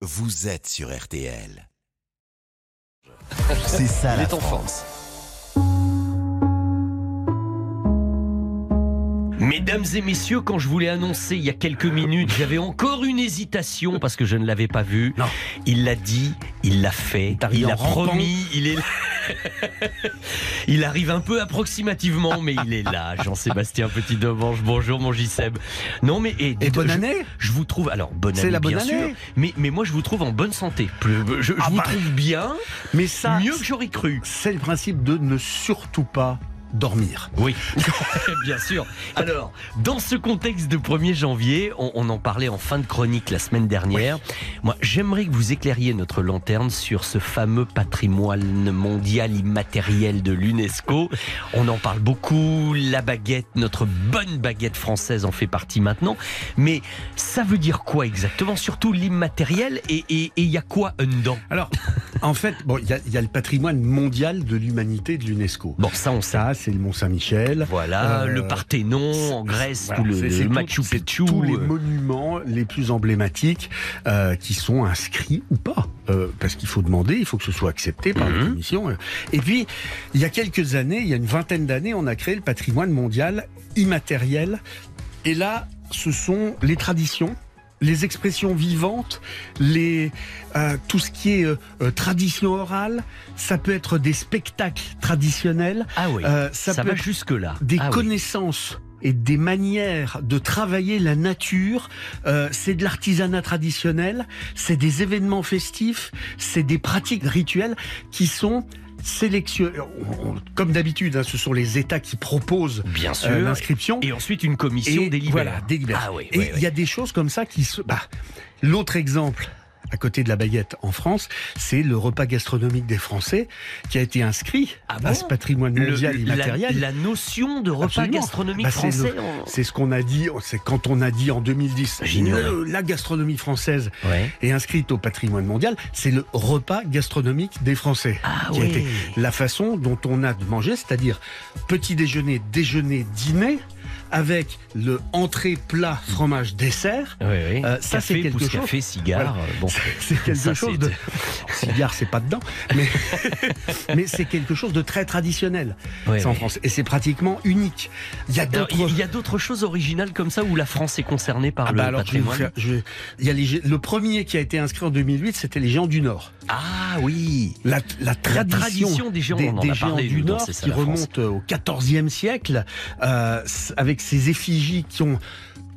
vous êtes sur RTL. C'est ça la France. Mesdames et messieurs, quand je voulais annoncer il y a quelques minutes, j'avais encore une hésitation parce que je ne l'avais pas vu. Non. Il l'a dit, il l'a fait, il a promis, il est là. il arrive un peu approximativement, mais il est là. Jean-Sébastien Petit-Demange, bonjour mon J-Seb. Non mais et, Et bonne je- année Je vous trouve alors bonne C'est année la bonne bien année. sûr, mais mais moi je vous trouve en bonne santé. Je, je Ah vous bah. trouve bien, Mais ça, mieux que j'aurais cru. c'est le principe de ne surtout pas dormir. Oui, bien sûr. Alors, dans ce contexte de 1er janvier, on, on en parlait en fin de chronique la semaine dernière. Moi, j'aimerais que vous éclairiez notre lanterne sur ce fameux patrimoine mondial immatériel de l'UNESCO. On en parle beaucoup, la baguette, notre bonne baguette française en fait partie maintenant. Mais ça veut dire quoi exactement? Surtout l'immatériel et et- et il y a quoi dedans? Alors, en fait, bon, il y, y a le patrimoine mondial de l'humanité de l'UNESCO. Bon, ça on sait. Ça, c'est le Mont Saint-Michel. Voilà, Euh, le Parthénon en Grèce, Voilà, tout le, Machu Picchu. tous les euh, monuments les plus emblématiques euh, qui sont inscrits ou pas. Euh, parce qu'il faut demander, il faut que ce soit accepté par la Mhm. commission. Et puis, il y a quelques années, il y a une vingtaine d'années, on a créé le patrimoine mondial immatériel. Et là, ce sont les traditions. Les expressions vivantes, les euh, tout ce qui est euh, euh, tradition orale, ça peut être des spectacles traditionnels, Ah oui, euh, ça, ça, peut va être jusque-là. des Ah oui. connaissances et des manières de travailler la nature. Euh, c'est de l'artisanat traditionnel, c'est des événements festifs, c'est des pratiques rituelles qui sont sélectionnées. On- on- Comme d'habitude, hein, ce sont les États qui proposent Bien sûr. euh, l'inscription. Et ensuite une commission Et délibère. Voilà, délibère. Ah oui, et oui, il oui. y a des choses comme ça qui se. Bah, L'autre exemple. À côté de la baguette en France, c'est le repas gastronomique des Français qui a été inscrit Ah à ce patrimoine Le- mondial la, immatériel. la notion de repas Absolument. gastronomique Bah, c'est français. le- C'est ce qu'on a dit, c'est quand on a dit en 2010, J'ignorais. le- la gastronomie française Ouais. est inscrite au patrimoine mondial, c'est le repas gastronomique des Français. Ah qui a été la façon dont on a de manger, c'est-à-dire petit déjeuner, déjeuner, dîner, avec le entrée, plat, fromage, dessert. Oui, oui. Euh, ça, c'est quelque chose. café, cigare. Voilà. euh, Bon, C'est quelque Ça, chose de. Cigare, c'est pas dedans, mais, mais c'est quelque chose de très traditionnel. C'est en. France. Et c'est pratiquement unique. Il y a d'autres. Choses originales comme ça où la France est concernée par Ah le bah alors, je vais vous patrimoine. faire- je vais- il y a les le premier qui a été inscrit en 2008, c'était les géants du Nord. Ah oui. La, la tradition, tradition des géants, parlé, du Nord ça, qui remonte au XIVe siècle, euh, avec ces effigies qui ont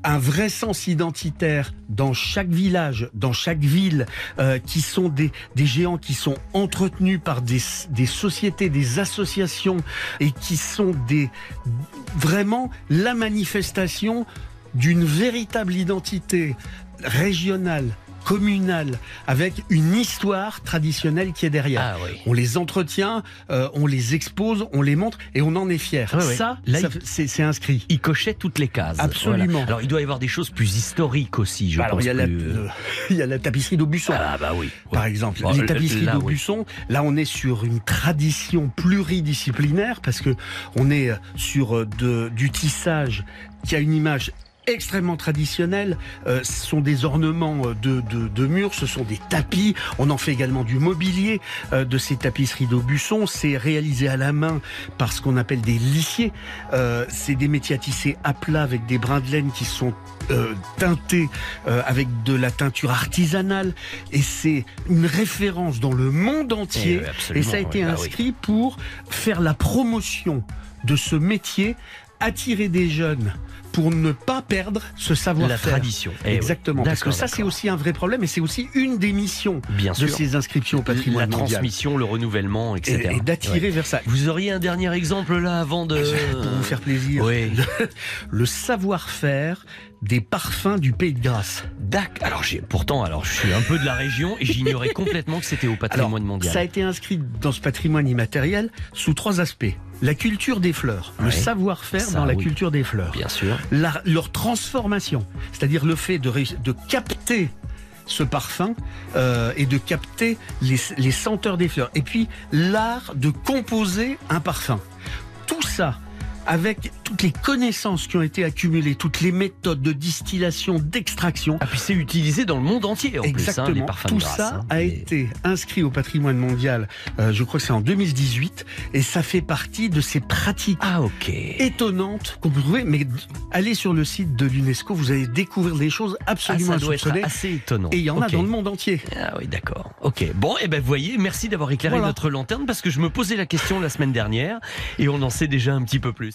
un vrai sens identitaire dans chaque village, dans chaque ville, euh, qui sont des, des géants qui sont entretenus par des, des sociétés, des associations, et qui sont des vraiment la manifestation d'une véritable identité régionale, communale, avec une histoire traditionnelle qui est derrière. Ah oui. On les entretient, euh, on les expose, on les montre et on en est fier. Ça, Là, ça, il- c'est inscrit. Il cochait toutes les cases. Absolument. Voilà. Alors il doit y avoir des choses plus historiques aussi, je Alors, pense. il y, a la, plus- le- il y a la tapisserie d'Aubusson. Ah bah oui. Par exemple, Bon, les le- tapisseries oui. d'Aubusson, là on est sur une tradition pluridisciplinaire parce que on est sur euh, de, du tissage qui a une image extrêmement traditionnelle. Euh, ce sont des ornements euh, de, de, de murs, ce sont des tapis. On en fait également du mobilier euh, de ces tapisseries d'Aubusson. C'est réalisé à la main par ce qu'on appelle des lissiers. Euh, c'est des métiers à tisser à plat avec des brins de laine qui sont euh, teintés euh, avec de la teinture artisanale. Et c'est une référence dans le monde entier. Eh Et ça a été bah oui. inscrit pour faire la promotion de ce métier, attirer des jeunes pour ne pas perdre ce La savoir-faire. tradition. Eh oui. Exactement. Parce que D'accord, ça, c'est d'accord. aussi un vrai problème et c'est aussi une des missions Bien de sûr. ces inscriptions au la patrimoine mondial. transmission, le renouvellement, etc. Et, et d'attirer Ouais. vers ça. Vous auriez un dernier exemple là avant de. Pour vous faire plaisir. Oui. Le, savoir-faire des parfums du Pays de Grâce. Dac. Alors j'ai pourtant, alors je suis un peu de la région et j'ignorais complètement que c'était au patrimoine mondial. Ça a été inscrit dans ce patrimoine immatériel sous trois aspects. La culture des fleurs, le savoir-faire dans la culture des fleurs. Bien sûr. La- leur transformation, c'est-à-dire le fait de, capter ce parfum euh, et de capter les, les senteurs des fleurs. Et puis l'art de composer un parfum. Tout ça avec toutes les connaissances qui ont été accumulées, toutes les méthodes de distillation, d'extraction. Ah puis c'est utilisé dans le monde entier en Exactement. plus, hein, les parfums Tout de grâce, ça hein. a été inscrit au patrimoine mondial, euh, je crois que c'est en 2018, et ça fait partie de ces pratiques Ah ok. étonnantes qu'on peut trouver. Mais allez sur le site de l'UNESCO, vous allez découvrir des choses Ah, absolument ça doit être insoupçonnées. assez étonnant. Et il y en a dans le monde entier. Ah oui, d'accord. Ok. Bon, et ben vous voyez, merci d'avoir éclairé Voilà. notre lanterne parce que je me posais la question la semaine dernière et on en sait déjà un petit peu plus.